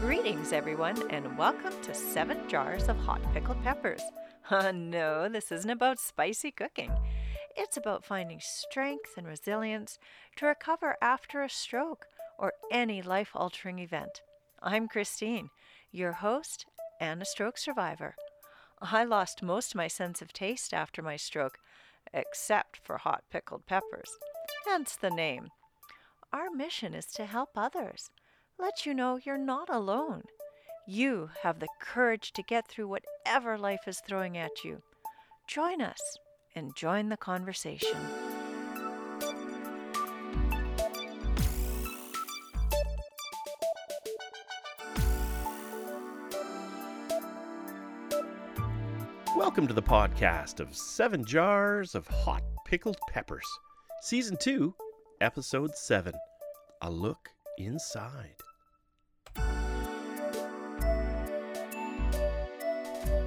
Greetings, everyone, and welcome to Seven Jars of Hot Pickled Peppers. Uh, no, this isn't about spicy cooking. It's about finding strength and resilience to recover after a stroke or any life altering event. I'm Christine, your host and a stroke survivor. I lost most of my sense of taste after my stroke, except for hot pickled peppers, hence the name. Our mission is to help others let you know you're not alone. You have the courage to get through whatever life is throwing at you. Join us and join the conversation. Welcome to the podcast of Seven Jars of Hot Pickled Peppers, Season 2, Episode 7 A Look Inside.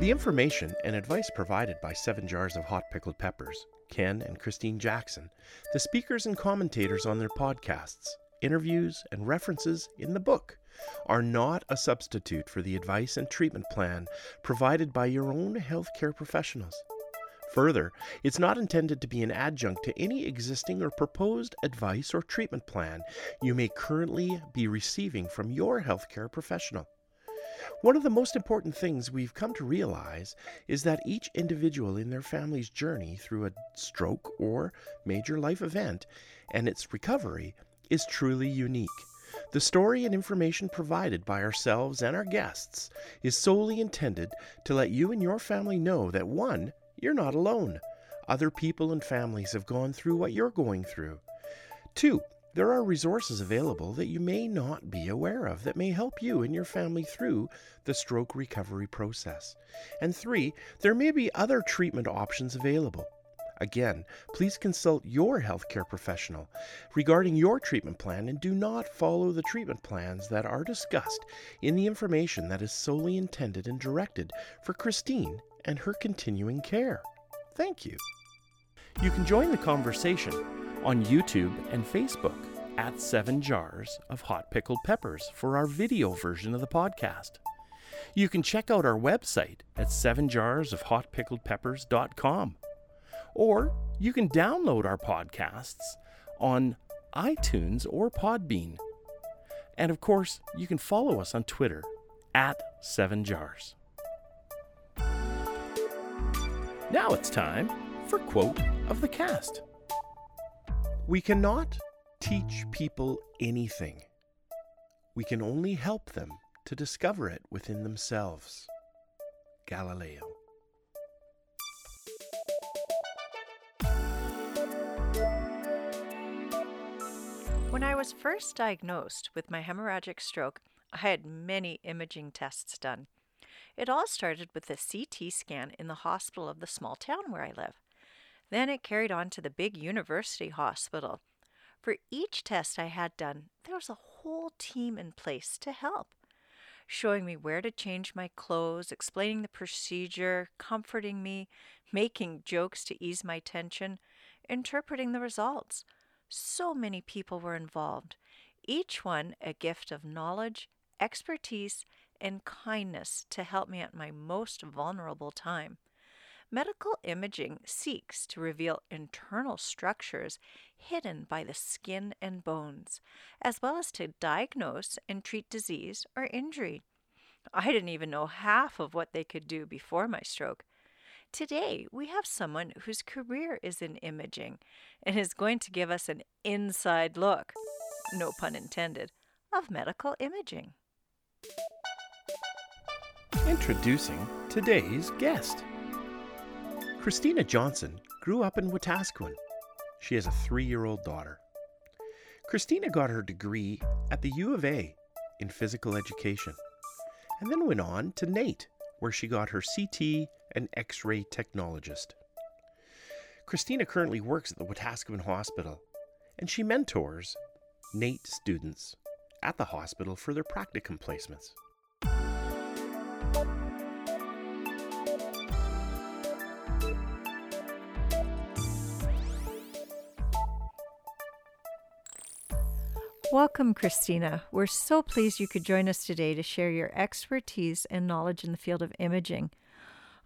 The information and advice provided by Seven Jars of Hot Pickled Peppers, Ken and Christine Jackson, the speakers and commentators on their podcasts, interviews, and references in the book are not a substitute for the advice and treatment plan provided by your own healthcare professionals. Further, it's not intended to be an adjunct to any existing or proposed advice or treatment plan you may currently be receiving from your healthcare professional. One of the most important things we've come to realize is that each individual in their family's journey through a stroke or major life event and its recovery is truly unique. The story and information provided by ourselves and our guests is solely intended to let you and your family know that one, you're not alone. Other people and families have gone through what you're going through. Two, there are resources available that you may not be aware of that may help you and your family through the stroke recovery process. And three, there may be other treatment options available. Again, please consult your healthcare professional regarding your treatment plan and do not follow the treatment plans that are discussed in the information that is solely intended and directed for Christine and her continuing care. Thank you. You can join the conversation on YouTube and Facebook at Seven Jars of Hot Pickled Peppers for our video version of the podcast. You can check out our website at sevenjarsofhotpickledpeppers.com. Or you can download our podcasts on iTunes or Podbean. And of course, you can follow us on Twitter at Seven Jars. Now it's time for Quote of the Cast. We cannot teach people anything. We can only help them to discover it within themselves. Galileo. When I was first diagnosed with my hemorrhagic stroke, I had many imaging tests done. It all started with a CT scan in the hospital of the small town where I live. Then it carried on to the big university hospital. For each test I had done, there was a whole team in place to help, showing me where to change my clothes, explaining the procedure, comforting me, making jokes to ease my tension, interpreting the results. So many people were involved, each one a gift of knowledge, expertise, and kindness to help me at my most vulnerable time. Medical imaging seeks to reveal internal structures hidden by the skin and bones, as well as to diagnose and treat disease or injury. I didn't even know half of what they could do before my stroke. Today, we have someone whose career is in imaging and is going to give us an inside look, no pun intended, of medical imaging. Introducing today's guest. Christina Johnson grew up in Wetaskiwin. She has a three year old daughter. Christina got her degree at the U of A in physical education and then went on to NAIT, where she got her CT and X ray technologist. Christina currently works at the Wetaskiwin Hospital and she mentors NAIT students at the hospital for their practicum placements. Welcome, Christina. We're so pleased you could join us today to share your expertise and knowledge in the field of imaging.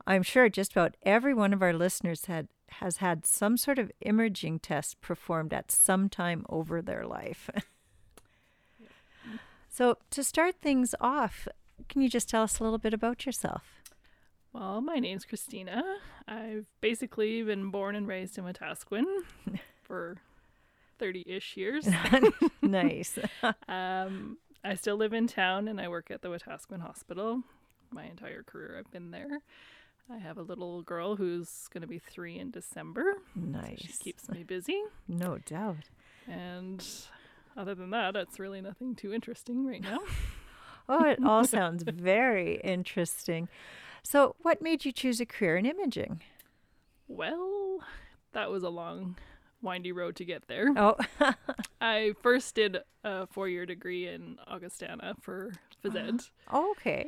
I'm sure just about every one of our listeners had has had some sort of imaging test performed at some time over their life. so, to start things off, can you just tell us a little bit about yourself? Well, my name's Christina. I've basically been born and raised in Wetaskiwin for 30 ish years. nice. um, I still live in town and I work at the Wetaskiwin Hospital. My entire career I've been there. I have a little girl who's going to be three in December. Nice. So she keeps me busy. No doubt. And other than that, it's really nothing too interesting right now. oh, it all sounds very interesting. So, what made you choose a career in imaging? Well, that was a long, windy road to get there. Oh, I first did a four year degree in Augustana for phys ed. oh, okay.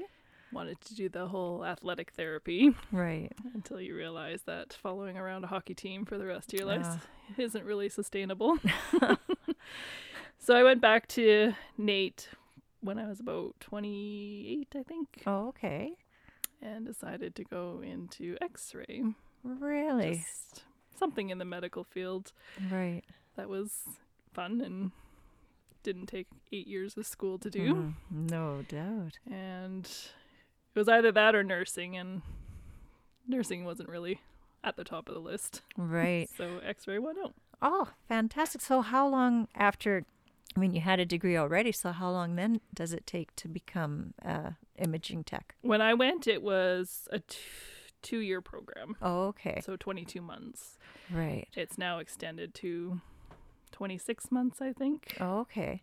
Wanted to do the whole athletic therapy Right. until you realize that following around a hockey team for the rest of your life isn't really sustainable. so I went back to NAIT when I was about 28, I think, Oh, okay. and decided to go into x ray. Really? Just something in the medical field Right. that was fun and didn't take eight years of school to do. Mm, no doubt. And it was either that or nursing, and nursing wasn't really at the top of the list. Right. So x ray went out. Oh, fantastic. So, how long after? I mean, you had a degree already. So, how long then does it take to become uh, imaging tech? When I went, it was a t- two year program, Oh, okay. so 22 months. Right. It's now extended to 26 months, I think. Oh, okay.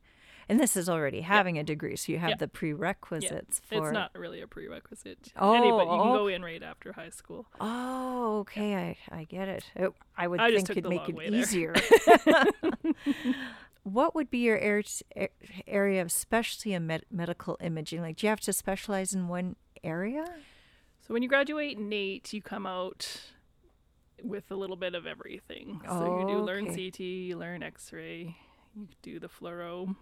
And this is already having a degree, so you have Yeah. the prerequisites for. It's not really a prerequisite. Oh, Anybody, you can oh. go in right after high school. Oh, okay. I, I get it. It- I would I think it'd make it easier. what would be your ar- area of specialty in med- medical imaging? Like, do you have to specialize in one area? So when you graduate NAIT, you come out with a little bit of everything. So you do learn Okay. CT, you learn X-ray, you do the fluoro,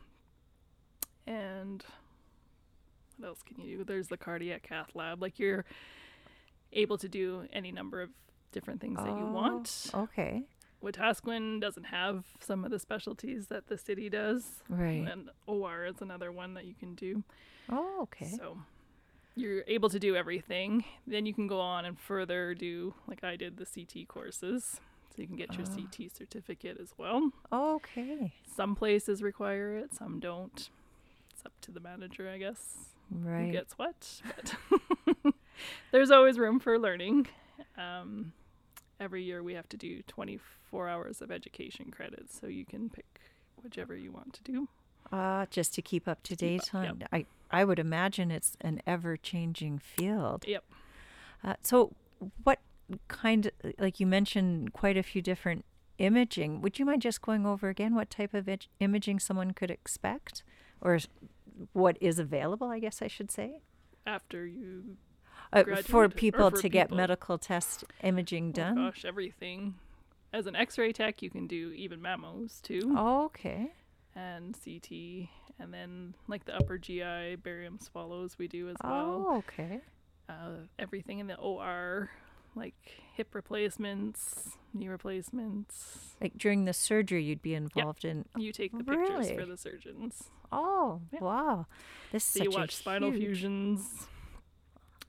and what else can you do? There's the cardiac cath lab. Like you're able to do any number of different things that you oh, want. Oh, Okay. Wetaskiwin doesn't have some of the specialties that the city does. Right. And OR is another one that you can do. Oh, okay. So you're able to do everything. Then you can go on and further do, like I did, the CT courses. So you can get your Ah. CT certificate as well. Okay. Some places require it, some don't. It's up to the manager, I guess, who Right. gets what. But there's always room for learning. Um, every year we have to do 24 hours of education credits, so you can pick whichever you want to do. Uh, just to keep up to date up, on. I I would imagine it's an ever changing field. Yep. Uh, so, what kind? Like you mentioned, quite a few different imaging. Would you mind just going over again what type of imaging someone could expect, or what is available? I guess I should say. After you Uh, for people for to get medical test imaging Oh done. gosh, everything. As an X-ray tech, you can do even mammos too, Oh, okay. And CT, and then like the upper GI barium swallows we do as well. Oh, okay. Uh, everything in the OR, like hip replacements, knee replacements. Like during the surgery, you'd be involved in. You take the pictures for the surgeons. Oh, Yeah. wow! This is So you watch spinal huge- fusions.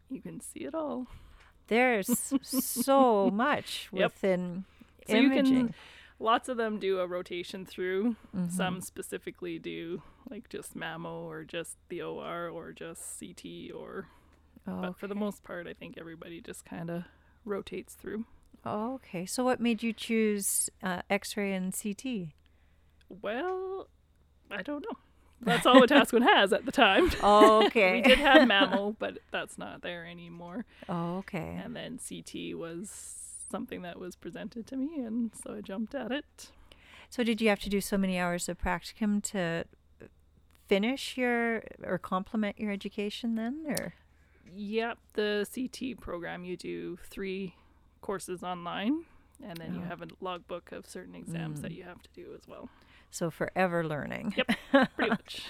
You can see it all. There's so much Yep. within So you imaging. can. Lots of them do a rotation through. Mhm. Some specifically do like just mammo or just the OR or just CT or but for the most part I think everybody just kind of rotates through. Oh, okay. So, what made you choose uh, X-ray and CT? Well, I don't know. That's all Wetaskiwin has at the time. Oh, okay. we did have mammo, but that's not there anymore. Oh, okay. And then CT was something that was presented to me and so I jumped at it. So, did you have to do so many hours of practicum to finish your or complement your education then, or? Yep, the CT program you do 3 courses online and then you Oh. have a logbook of certain exams that Mm. you have to do as well. So forever learning. Yep. Pretty much.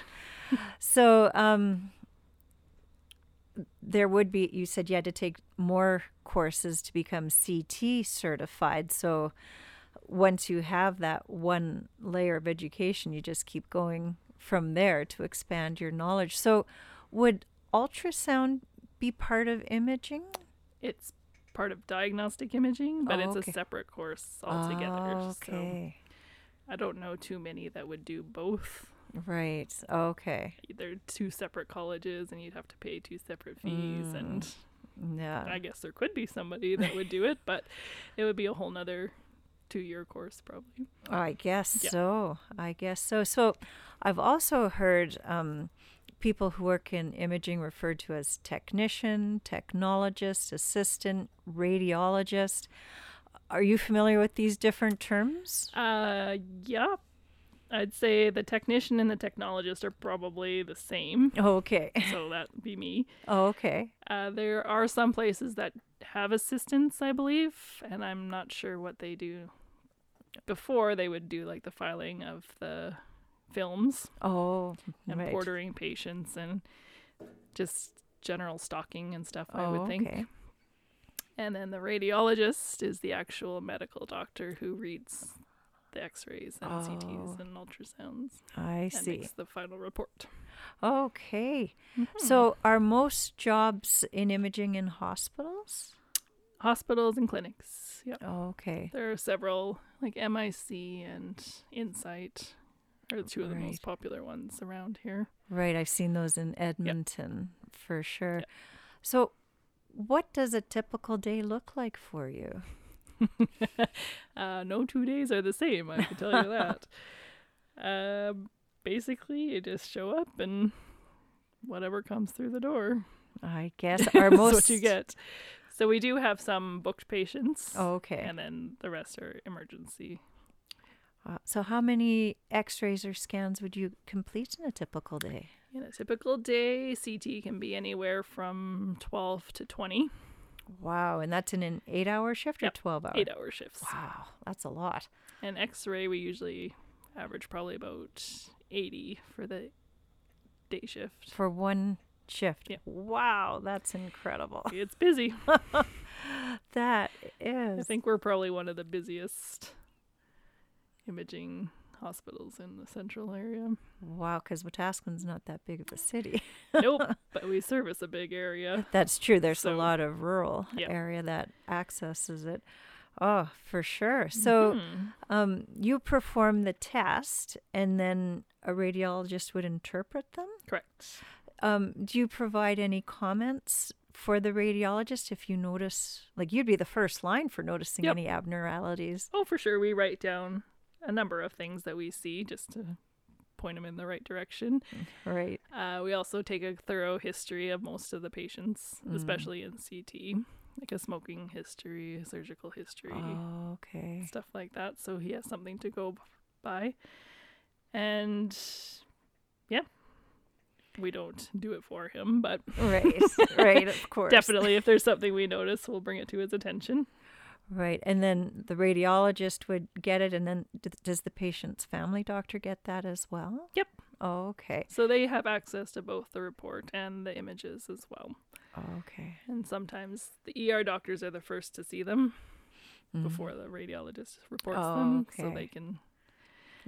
So um, there would be, you said you had to take more courses to become CT certified. So once you have that one layer of education, you just keep going from there to expand your knowledge. So would ultrasound be part of imaging? It's part of diagnostic imaging, but Oh, it's a separate course altogether. So Okay. I don't know too many that would do both. Right. Okay. They're two separate colleges, and you'd have to pay two separate fees. Mm. And Yeah. I guess there could be somebody that would do it, but it would be a whole nother two-year course probably. I guess Yeah. so. I guess so. So I've also heard um, people who work in imaging referred to as technician, technologist, assistant, radiologist. Are you familiar with these different terms? Uh, yeah. I'd say the technician and the technologist are probably the same. Okay. So that'd be me. Oh, okay. Uh, there are some places that have assistants, I believe, and I'm not sure what they do. Before they would do like the filing of the films Oh, and right. ordering patients and just general stocking and stuff. I Oh, would think. okay. And then the radiologist is the actual medical doctor who reads the X-rays and Oh. CTs and ultrasounds I and see. makes the final report. Okay. Hmm. So are most jobs in imaging in hospitals? Hospitals and clinics. Yep. Okay. There are several, like MIC and Insight are two of the most popular ones around here. Right, I've seen those in Edmonton for sure. Yep. So, what does a typical day look like for you? Uh, no two days are the same, I can tell you that. Um, basically, you just show up and whatever comes through the door I guess is most what you get. So we do have some booked patients, Oh, okay. and then the rest are emergency. Uh, so, how many X-rays or scans would you complete in a typical day? In a typical day, CT can be anywhere from 12 to 20, Wow, and that's in an eight-hour shift or Yep, twelve-hour? eight hour shifts. Wow, that's a lot. And X ray, we usually average probably about 80 for the day shift. for one shift. Yeah. Wow, that's incredible. It's busy. That is. I think we're probably one of the busiest imaging hospitals in the central area. Wow, because Wetaskiwin's not that big of a city. nope, but we service a big area. That's true. There's a lot of rural Yeah. area that accesses it. Oh, for sure. So, Mhm. um, you perform the test, and then a radiologist would interpret them. correct. Um, do you provide any comments for the radiologist if you notice? Like, you'd be the first line for noticing Yep. any abnormalities. Oh, for sure. We write down a number of things that we see just to point them in the right direction. Right. Uh, we also take a thorough history of most of the patients, Mm. especially in CT, like a smoking history, surgical history, Oh, okay. stuff like that. So he has something to go by. And yeah, we don't do it for him, but Right. right. Of course. definitely if there's something we notice, we'll bring it to his attention. Right. And then the radiologist would get it, and then d- does the patient's family doctor get that as well? Yep. Okay. So they have access to both the report and the images as well. Okay. And sometimes the ER doctors are the first to see them Mhm. before the radiologist reports Oh, them, so they can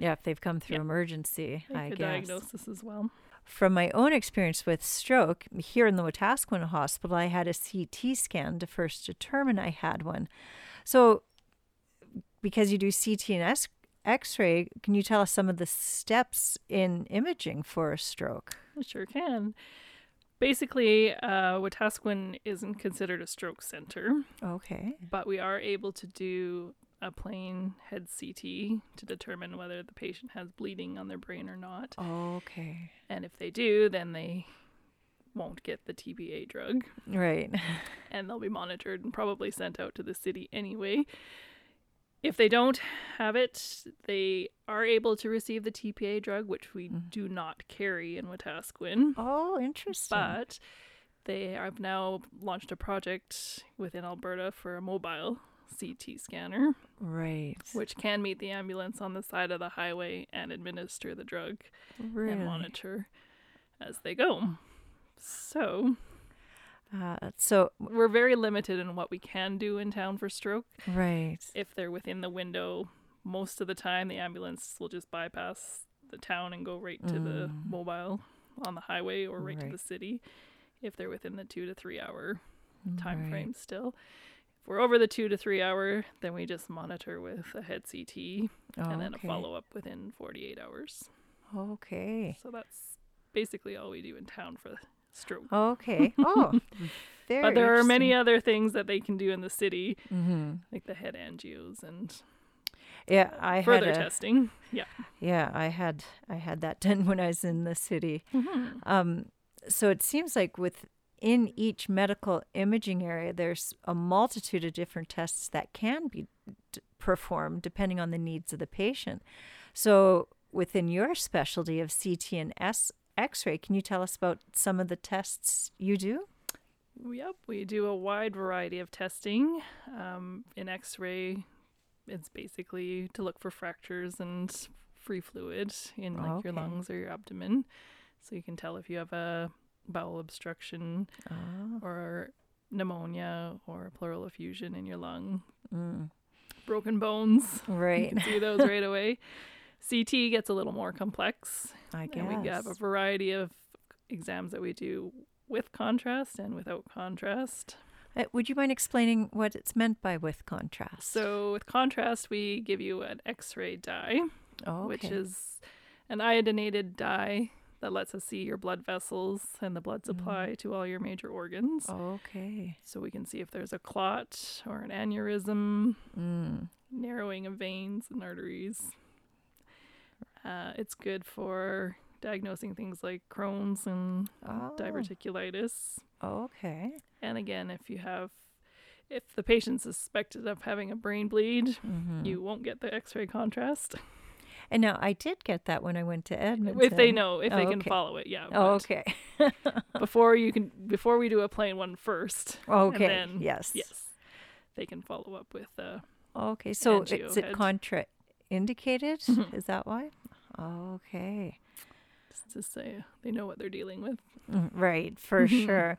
Yeah, if they've come through Yeah. emergency, make I guess. diagnosis as well. From my own experience with stroke, here in the Wetaskiwin Hospital, I had a CT scan to first determine I had one. So, because you do CT and S- X-ray, can you tell us some of the steps in imaging for a stroke? I sure can. Basically, uh, Wetaskiwin isn't considered a stroke center, Okay. but we are able to do a plain head CT to determine whether the patient has bleeding on their brain or not. Okay. And if they do, then they won't get the TPA drug Right. and they'll be monitored and probably sent out to the city anyway. If they don't have it, they are able to receive the TPA drug, which we Mhm. do not carry in Wetaskiwin. Oh, interesting. But they have now launched a project within Alberta for a mobile CT scanner, Right. which can meet the ambulance on the side of the highway and administer the drug really? and monitor as they go. So Uh, so we're very limited in what we can do in town for stroke. right. If they're within the window, most of the time the ambulance will just bypass the town and go right to the Mm. mobile on the highway or right, to the city if they're within the two to three hour time right. frame still. If we're over the two to three hour, then we just monitor with a head CT and then a follow up within 48 hours. Okay. So that's basically all we do in town for stroke. Okay. Oh, but there are many other things that they can do in the city, hmm like the head angios and Yeah, I further had a, testing. Yeah. Yeah, I had I had that done when I was in the city. Mm-hmm. Um, so it seems like within each medical imaging area, there's a multitude of different tests that can be d- performed depending on the needs of the patient. So within your specialty of CT and S X-ray, can you tell us about some of the tests you do? Yep, we do a wide variety of testing. Um, in X ray, it's basically to look for fractures and free fluid in like your lungs or your abdomen. So you can tell if you have a bowel obstruction Oh, or pneumonia or pleural effusion in your lung. mm, Broken bones, you right. can see those right away. CT gets a little more complex. I guess. And we have a variety of exams that we do with contrast and without contrast. Uh, would you mind explaining what it's meant by with contrast? So with contrast, we give you an X-ray dye, oh, which is an iodinated dye that lets us see your blood vessels and the blood supply to all your major organs. okay. So we can see if there's a clot or an aneurysm, Mm. narrowing of veins and arteries. Uh, it's good for diagnosing things like Crohn's and Oh, diverticulitis. okay. And again, if you have, if the patient's suspected of having a brain bleed, Mhm. you won't get the X-ray contrast And now I did get that when I went to Edmonton. if they know if they Oh, can okay. follow it. Yeah. Oh, okay. Before you can, before we do a plain one first. Okay. And then, yes. Yes. They can follow up with. Uh, Okay. So is it contraindicated? Mhm. Is that why? Okay. just to say they know what they're dealing with. Mm, Right. For sure.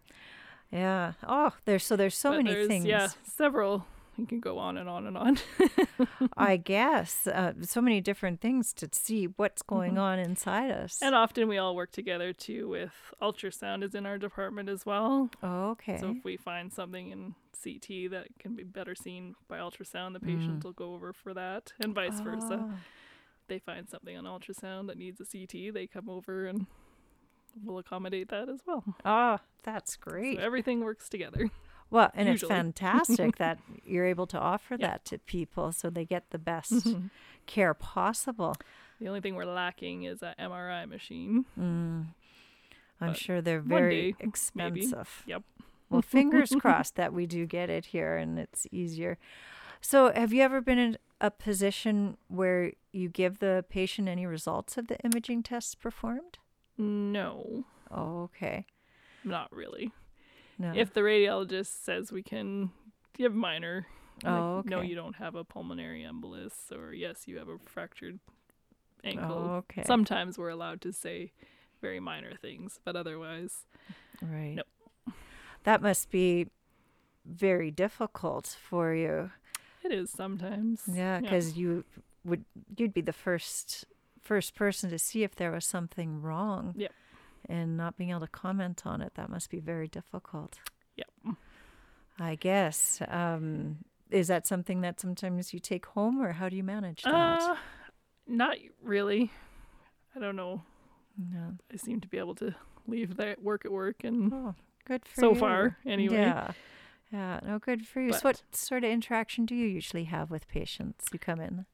Yeah. Oh, there's so there's so But many there's, things. Yeah, several. You can go on and on and on. I guess uh, so many different things to see what's going Mhm. on inside us. and often we all work together too with ultrasound is in our department as well. okay. So if we find something in CT that can be better seen by ultrasound, the patient will go over for that, and vice versa. Ah. They find something on ultrasound that needs a CT, they come over and we'll accommodate that as well. Oh, that's great. So everything works together. Well, and Usually. it's fantastic that you're able to offer Yeah. that to people so they get the best Mhm. care possible. The only thing we're lacking is a MRI machine. Mm. I'm But sure they're very day, maybe. expensive. Yep. Well, fingers crossed that we do get it here and it's easier. So, have you ever been in a position where you give the patient any results of the imaging tests performed? No, Oh, okay. not really. No. If the radiologist says we can give minor, like, Oh, no, you don't have a pulmonary embolus, or yes, you have a fractured ankle. Oh, okay. Sometimes we're allowed to say very minor things, but otherwise, Right. Nope. That must be very difficult for you. It is sometimes. Yeah, because you would you'd be the first first person to see if there was something wrong. Yep. And not being able to comment on it, that must be very difficult. Yep. I guess. Um, is that something that sometimes you take home, or how do you manage that? Uh, not really. I don't know. no. I seem to be able to leave that work at work and Oh, good for so you. far anyway. Yeah. Yeah. No, good for you. so, what sort of interaction do you usually have with patients who come in?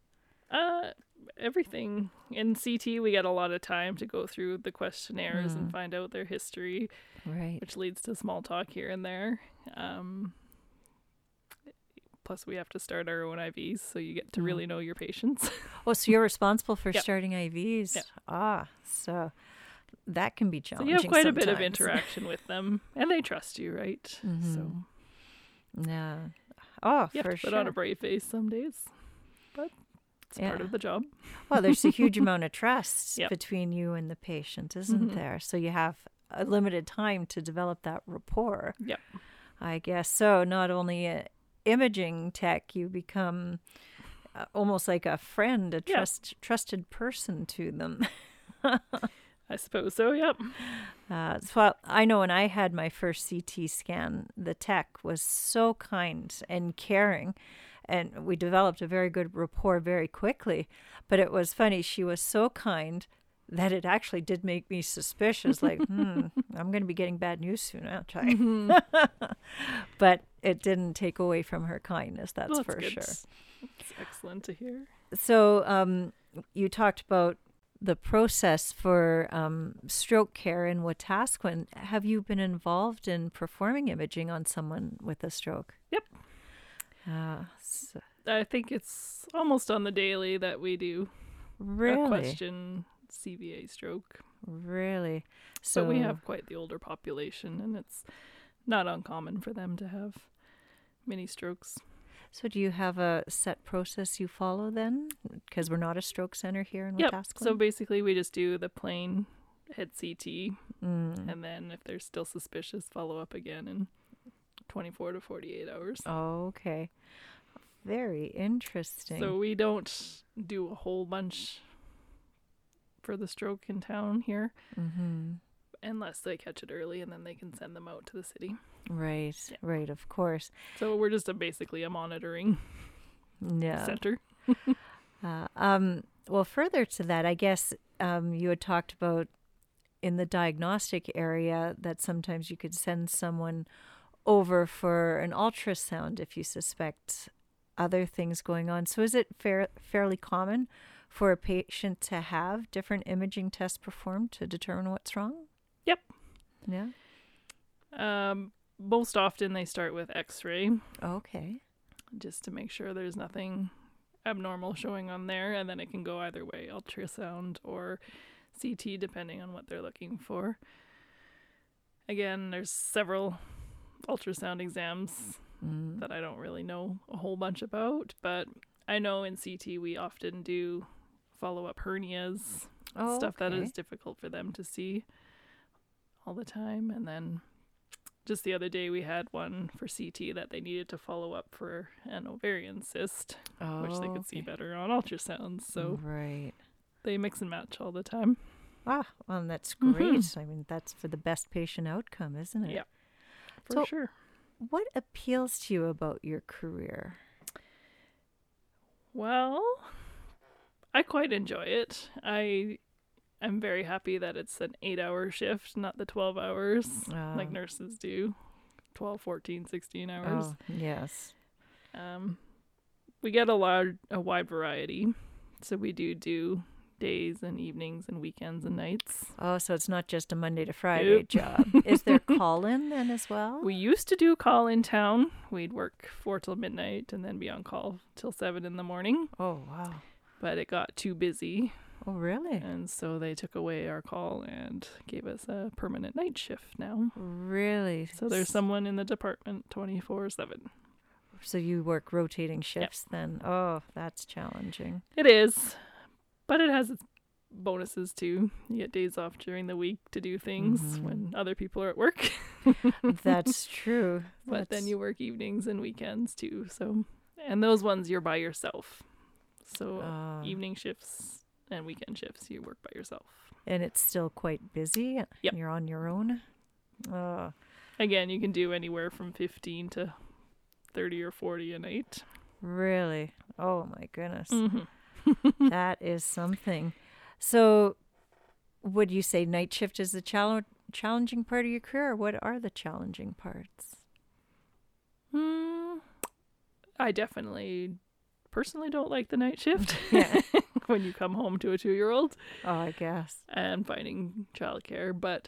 Uh, everything in CT we get a lot of time to go through the questionnaires Mm. and find out their history, Right. which leads to small talk here and there. Um, plus we have to start our own IVs, so you get to Mm. really know your patients. Oh, so you're responsible for Yep. starting IVs. Yep. Ah, so that can be so challenging. you have quite a bit of interaction with them, and they trust you, right? Mhm. So Yeah. Oh, You have for to put sure. on a brave face some days, but it's part of the job. Well, there's a huge amount of trust Yep. between you and the patient, isn't Mhm. there? So you have a limited time to develop that rapport. Yep. I guess so. Not only a imaging tech, you become uh, almost like a friend, a Yeah. trust trusted person to them. I suppose so. Yep. Uh, so I know when I had my first CT scan, the tech was so kind and caring, and we developed a very good rapport very quickly. But it was funny; she was so kind that it actually did make me suspicious. Like, hmm, I'm going to be getting bad news soon, aren't I? but it didn't take away from her kindness. That's, Well, for good. sure. It's excellent to hear. So, um, you talked about the process for um, stroke care in Wetaskiwin. Have you been involved in performing imaging on someone with a stroke? Yep. Uh, s- I think it's almost on the daily that we do a really, question CVA stroke. really. So So we have quite the older population, and it's not uncommon for them to have mini strokes. So, do you have a set process you follow then? Because we're not a stroke center here in Yep. Wetaskiwin. So basically, we just do the plain head CT, Mm. and then if they're still suspicious, follow up again in 24 to 48 hours. okay. Very interesting. So we don't do a whole bunch for the stroke in town here hmm unless they catch it early and then they can send them out to the city. Right, Yeah. right, of course. So we're just a, basically a monitoring Yeah. center. Uh, um, well, further to that, I guess um, you had talked about in the diagnostic area that sometimes you could send someone over for an ultrasound if you suspect other things going on. So, is it fair, fairly common for a patient to have different imaging tests performed to determine what's wrong? Yep. Yeah. Um, most often they start with X-ray Okay. just to make sure there's nothing abnormal showing on there, and then it can go either way: ultrasound or CT, depending on what they're looking for. Again, there's several ultrasound exams Mm. that I don't really know a whole bunch about, but I know in CT we often do follow up hernias, Oh, stuff that okay. is difficult for them to see all the time. And then just the other day we had one for CT that they needed to follow up for an ovarian cyst, which they could see Oh, Okay. better on ultrasounds. So right. they mix and match all the time. Ah, well, that's Mhm. great. I mean, that's for the best patient outcome, isn't it? Yeah, For So- sure. What appeals to you about your career? Well, I quite enjoy it. I am very happy that it's an 8-hour shift, not the 12 hours like Uh, nurses do. 12, 14, 16 hours. Oh, yes. Um, we get a large, a wide variety. So we do do days and evenings and weekends and nights. Oh, so it's not just a Monday to Friday Nope. job. Is there call in then as well? We used to do call in town. We'd work four till midnight and then be on call till seven in the morning. oh, wow. But it got too busy, Oh, really? and so they took away our call and gave us a permanent night shift now. Really? So there's someone in the department twenty four seven. So you work rotating shifts then? Oh, that's challenging. It is, but it has its bonuses too. You get days off during the week to do things Mhm. when other people are at work. That's true. but then you work evenings and weekends too. So, and those ones you're by yourself. So Ah. evening shifts and weekend shifts you work by yourself. and it's still quite busy. Yep. You're on your own. Oh, Again, you can do anywhere from 15 to 30 or 40 a night. really? Oh my goodness. Mm-hmm. that is something. So, would you say night shift is the challenge challenging part of your career, or what are the challenging parts? Mm, I definitely personally don't like the night shift Yeah. when you come home to a two year old Oh, I guess. and finding childcare, but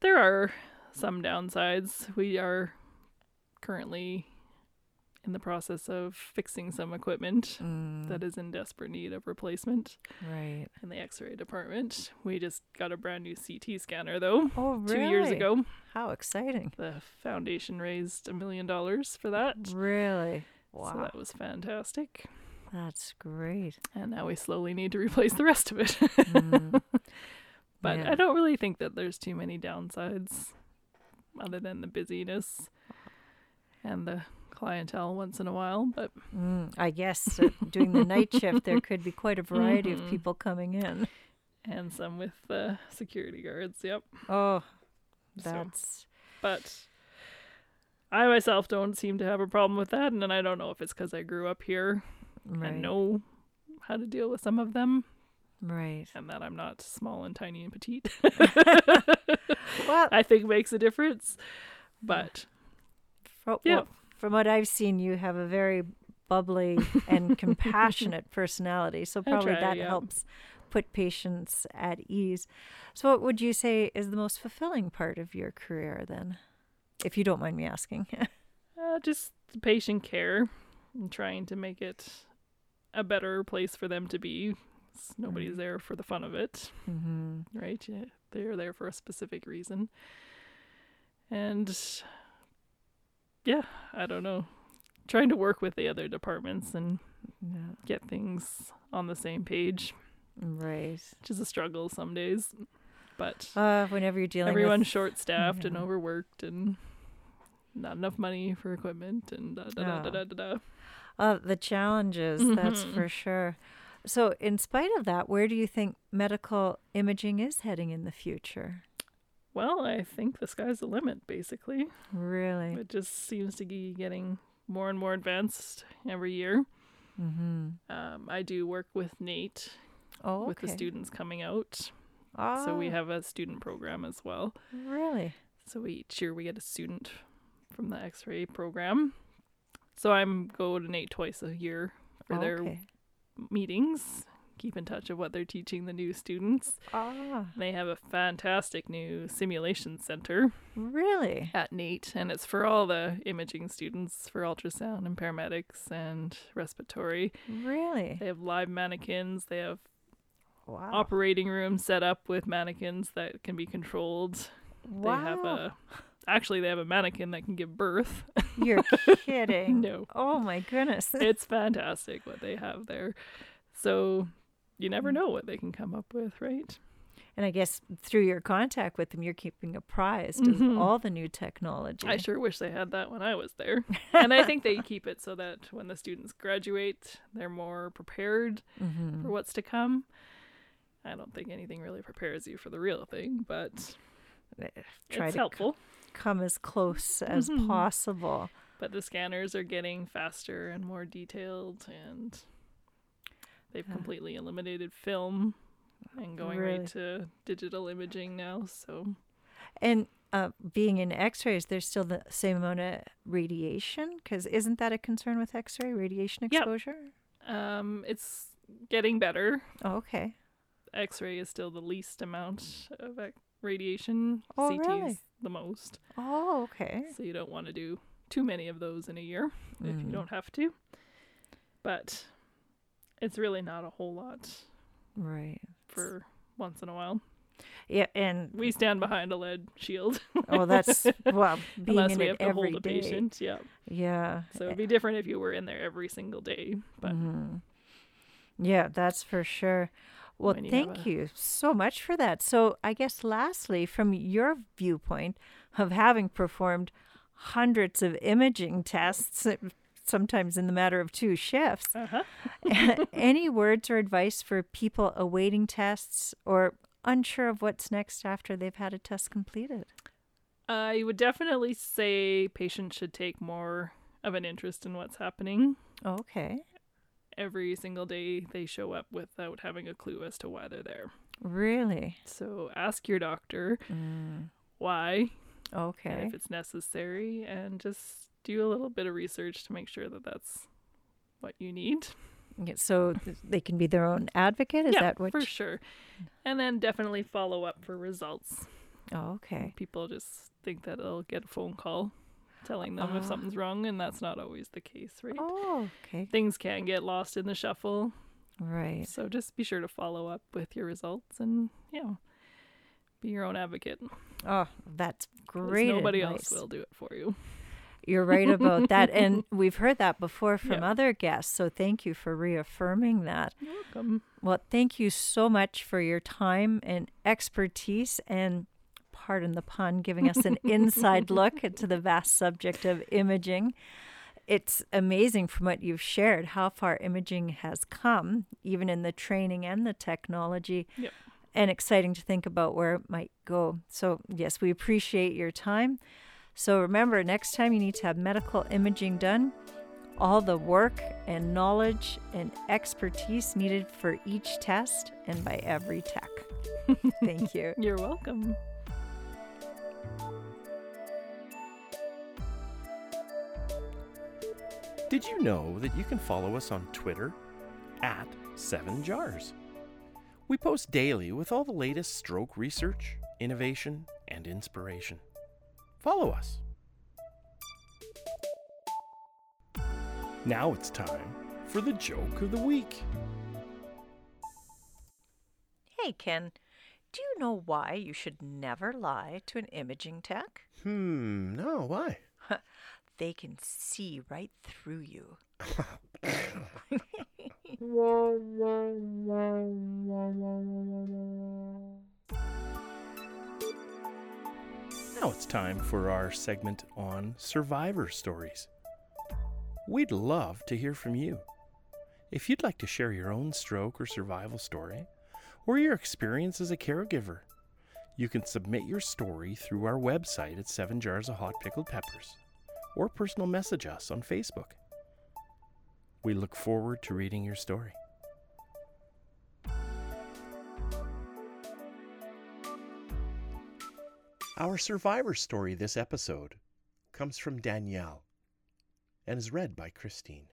there are some downsides. We are currently in the process of fixing some equipment Mm, that is in desperate need of replacement right. in the x-ray department. We just got a brand new CT scanner though Oh, really? 2 years ago. How exciting. The foundation raised a million dollars for that. Really? Wow. So that was fantastic. That's great. And now we slowly need to replace the rest of it. Mm, but yeah. I don't really think that there's too many downsides other than the busyness and the clientele once in a while. But Mm, I guess uh, doing the night shift, there could be quite a variety Mhm. of people coming in. and some with the security guards, yep. Oh, So- that's But I myself don't seem to have a problem with that, and then I don't know if it's because I grew up here right. and know how to deal with some of them, Right. and that I'm not small and tiny and petite. Well, I think makes a difference. But fro- yeah. well, from what I've seen, you have a very bubbly and compassionate personality. So probably try, that yeah. helps put patients at ease. So, what would you say is the most fulfilling part of your career then? If you don't mind me asking. Uh, just patient care and trying to make it a better place for them to be. Nobody's Right. there for the fun of it, mm-hmm. right? Yeah, They're there for a specific reason. And yeah, I don't know. Trying to work with the other departments and Yeah. get things on the same page, Right. which is a struggle some days. But Uh, whenever you're dealing everyone's with short staffed and overworked and not enough money for equipment and da da da da da da. da. Uh, the challenges, that's Mhm. for sure. So, in spite of that, where do you think medical imaging is heading in the future? Well, I think the sky's the limit, basically. Really? It just seems to be getting more and more advanced every year. Mm-hmm. Um, I do work with NAIT Oh, okay. with the students coming out. Oh, So we have a student program as well. really. So we, each year we get a student from the x ray program. So I'm go to NAIT twice a year for their meetings, keep in touch of what they're teaching the new students. Ah, They have a fantastic new simulation center. really? at NAIT, and it's for all the imaging students for ultrasound and paramedics and respiratory. Really? They have live mannequins. They have Wow. operating rooms set up with mannequins that can be controlled. wow. They have a actually they have a mannequin that can give birth. You're kidding. no, Oh my goodness. it's fantastic what they have there. So you never Mm. know what they can come up with, right? And I guess through your contact with them, you're keeping apprised of Mhm. all the new technology. I sure wish they had that when I was there. and I think they keep it so that when the students graduate, they're more prepared Mhm. for what's to come. I don't think anything really prepares you for the real thing, but Try it's helpful. Come as close as Mhm. possible. But the scanners are getting faster and more detailed, and they've completely eliminated film and going Really? right to digital imaging now. So And uh, being in X-rays, there's still the same amount of radiation. Because isn't that a concern with X-ray radiation Yep. exposure? um, it's getting better. Oh, okay. X-ray is still the least amount of radiation. Oh, CT really? the most. Oh, okay. So you don't want to do too many of those in a year if you Mm. don't have to. But it's really not a whole lot Right. for once in a while. Yeah, and We stand behind a lead shield oh, that's well, being unless in we have to hold a day. patient. Yeah. Yeah. So it'd be different if you were in there every single day. But Mhm. Yeah, that's for sure. Well, you thank you so much for that. So, I guess lastly, from your viewpoint of having performed hundreds of imaging tests, uh, sometimes in the matter of two shifts, uh-huh. any words or advice for people awaiting tests or unsure of what's next after they've had a test completed? I would definitely say patients should take more of an interest in what's happening. Okay. Every single day they show up without having a clue as to why they're there. Really? So ask your doctor Mm, why okay. if it's necessary and just do a little bit of research to make sure that that's what you need. Yeah, So th- they can be their own advocate? Is yeah, that what? for you- sure. And then definitely follow up for results. Oh, okay. People just think that they'll get a phone call telling them if Ah. something's wrong, and that's not always the case, right? Oh, okay. Things can get lost in the shuffle, Right. so just be sure to follow up with your results and, you know, be your own advocate. Oh, that's great. Nobody advice. else will do it for you. You're right about that. And we've heard that before from Yeah. other guests. So thank you for reaffirming that. You're welcome. Well, thank you so much for your time and expertise and, pardon the pun, giving us an inside look into the vast subject of imaging. It's amazing from what you've shared how far imaging has come, even in the training and the technology, Yep. and exciting to think about where it might go. So, yes, we appreciate your time. So, remember, next time you need to have medical imaging done, all the work and knowledge and expertise needed for each test and by every tech. Thank you. You're welcome. Did you know that you can follow us on Twitter at 7jars? We post daily with all the latest stroke research, innovation, and inspiration. Follow us. Now it's time for the joke of the week. Hey, Ken, do you know why you should never lie to an imaging tech? Hmm, no, why? They can see right through you. Now it's time for our segment on survivor stories. We'd love to hear from you. If you'd like to share your own stroke or survival story, or your experience as a caregiver, you can submit your story through our website at 7 Jars of Hot Pickled Peppers, or personal message us on Facebook. We look forward to reading your story. Our survivor story this episode comes from Danielle and is read by Christine.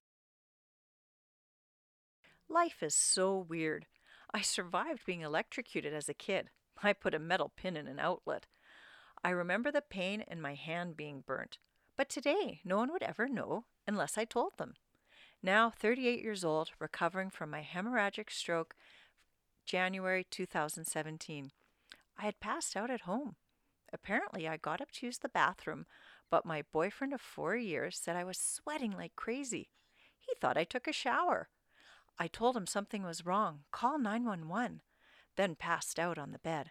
Life is so weird. I survived being electrocuted as a kid. I put a metal pin in an outlet. I remember the pain and my hand being burnt. But today, no one would ever know unless I told them. Now, 38 years old, recovering from my hemorrhagic stroke, January 2017. I had passed out at home. Apparently, I got up to use the bathroom, but my boyfriend of four years said I was sweating like crazy. He thought I took a shower. I told him something was wrong, call 911, then passed out on the bed.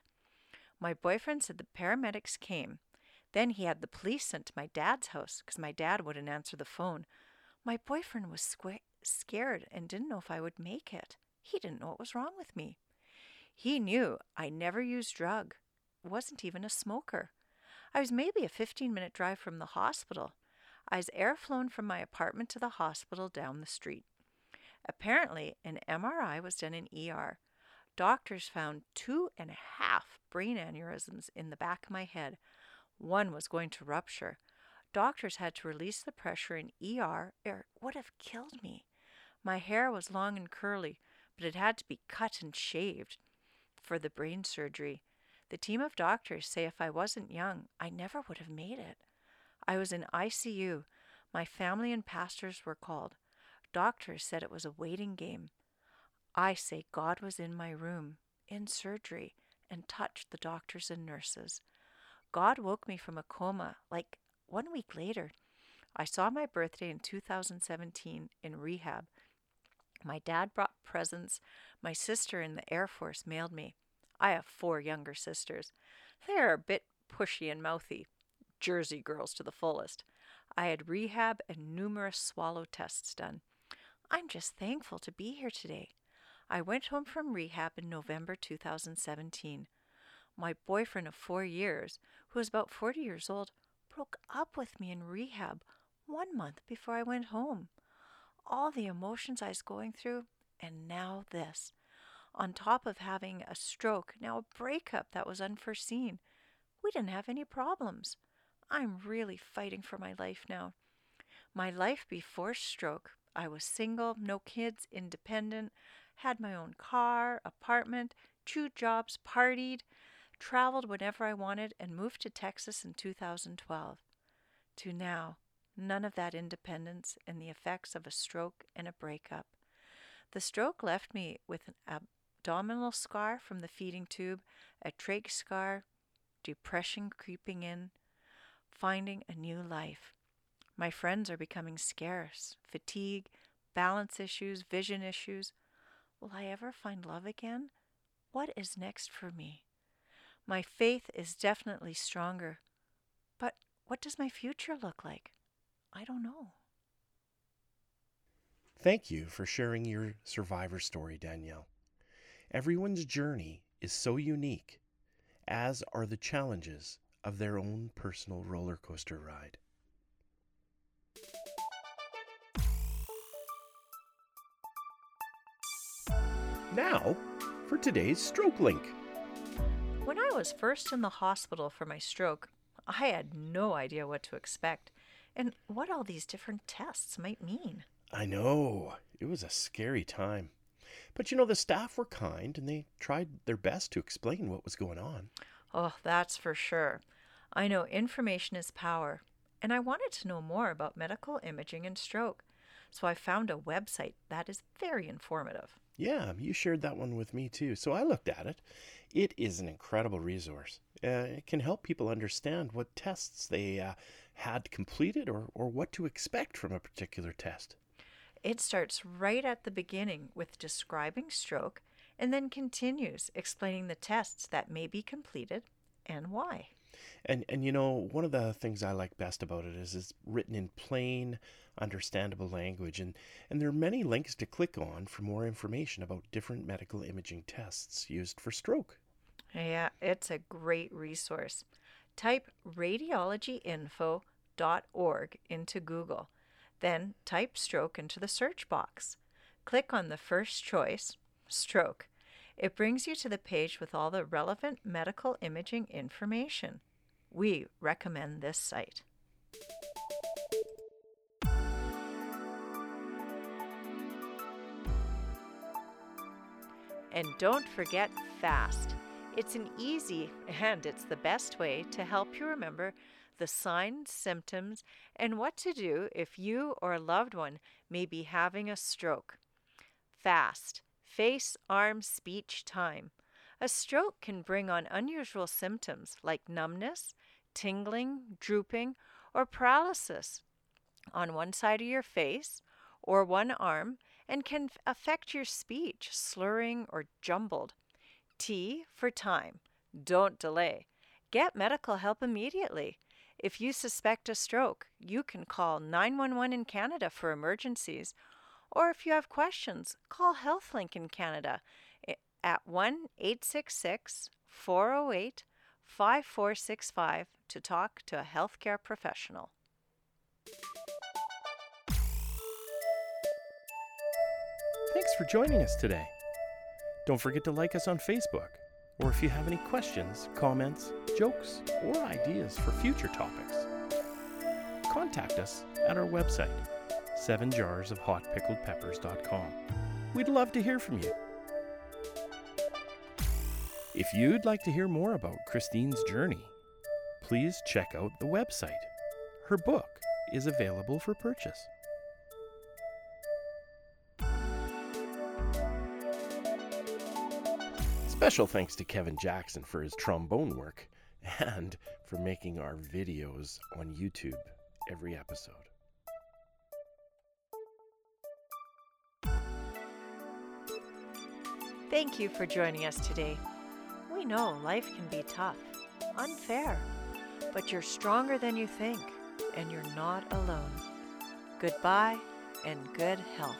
My boyfriend said the paramedics came. Then he had the police sent to my dad's house because my dad wouldn't answer the phone. My boyfriend was squa- scared and didn't know if I would make it. He didn't know what was wrong with me. He knew I never used drug, wasn't even a smoker. I was maybe a 15 minute drive from the hospital. I was air flown from my apartment to the hospital down the street. Apparently, an MRI was done in ER. Doctors found two and a half brain aneurysms in the back of my head. One was going to rupture. Doctors had to release the pressure in ER, it would have killed me. My hair was long and curly, but it had to be cut and shaved for the brain surgery. The team of doctors say if I wasn't young, I never would have made it. I was in ICU. My family and pastors were called. Doctors said it was a waiting game. I say God was in my room, in surgery, and touched the doctors and nurses. God woke me from a coma like one week later. I saw my birthday in 2017 in rehab. My dad brought presents. My sister in the Air Force mailed me. I have four younger sisters. They are a bit pushy and mouthy, Jersey girls to the fullest. I had rehab and numerous swallow tests done. I'm just thankful to be here today. I went home from rehab in November 2017. My boyfriend of four years, who was about 40 years old, broke up with me in rehab one month before I went home. All the emotions I was going through, and now this. On top of having a stroke, now a breakup that was unforeseen. We didn't have any problems. I'm really fighting for my life now. My life before stroke, I was single, no kids, independent, had my own car, apartment, two jobs, partied, traveled whenever I wanted, and moved to Texas in 2012. to now, none of that independence and the effects of a stroke and a breakup. The stroke left me with an abdominal scar from the feeding tube, a trach scar, depression creeping in, finding a new life. My friends are becoming scarce, fatigue, balance issues, vision issues. Will I ever find love again? What is next for me? My faith is definitely stronger. But what does my future look like? I don't know. Thank you for sharing your survivor story, Danielle. Everyone's journey is so unique, as are the challenges of their own personal roller coaster ride. Now, for today's Stroke Link. When I was first in the hospital for my stroke, I had no idea what to expect and what all these different tests might mean. I know. It was a scary time. But you know, the staff were kind and they tried their best to explain what was going on. Oh, that's for sure. I know information is power, and I wanted to know more about medical imaging and stroke. So I found a website that is very informative. Yeah, you shared that one with me too. So I looked at it. It is an incredible resource. Uh, it can help people understand what tests they uh, had completed or, or what to expect from a particular test. It starts right at the beginning with describing stroke and then continues explaining the tests that may be completed and why. And and you know, one of the things I like best about it is it's written in plain, understandable language and and there are many links to click on for more information about different medical imaging tests used for stroke. Yeah, it's a great resource. Type radiologyinfo.org into Google. Then type stroke into the search box. Click on the first choice, stroke. It brings you to the page with all the relevant medical imaging information. We recommend this site. And don't forget FAST. It's an easy and it's the best way to help you remember the signs, symptoms, and what to do if you or a loved one may be having a stroke. FAST face, arm, speech, time. A stroke can bring on unusual symptoms like numbness, tingling, drooping, or paralysis on one side of your face or one arm and can affect your speech, slurring or jumbled. T for time. Don't delay. Get medical help immediately. If you suspect a stroke, you can call 911 in Canada for emergencies, or if you have questions, call HealthLink in Canada at 1 866 408 5465 to talk to a healthcare professional. Thanks for joining us today. Don't forget to like us on Facebook, or if you have any questions, comments, jokes, or ideas for future topics, contact us at our website, sevenjarsofhotpickledpeppers.com. We'd love to hear from you. If you'd like to hear more about Christine's journey, please check out the website. Her book is available for purchase. Special thanks to Kevin Jackson for his trombone work and for making our videos on YouTube every episode. Thank you for joining us today. We know life can be tough, unfair, but you're stronger than you think, and you're not alone. Goodbye and good health.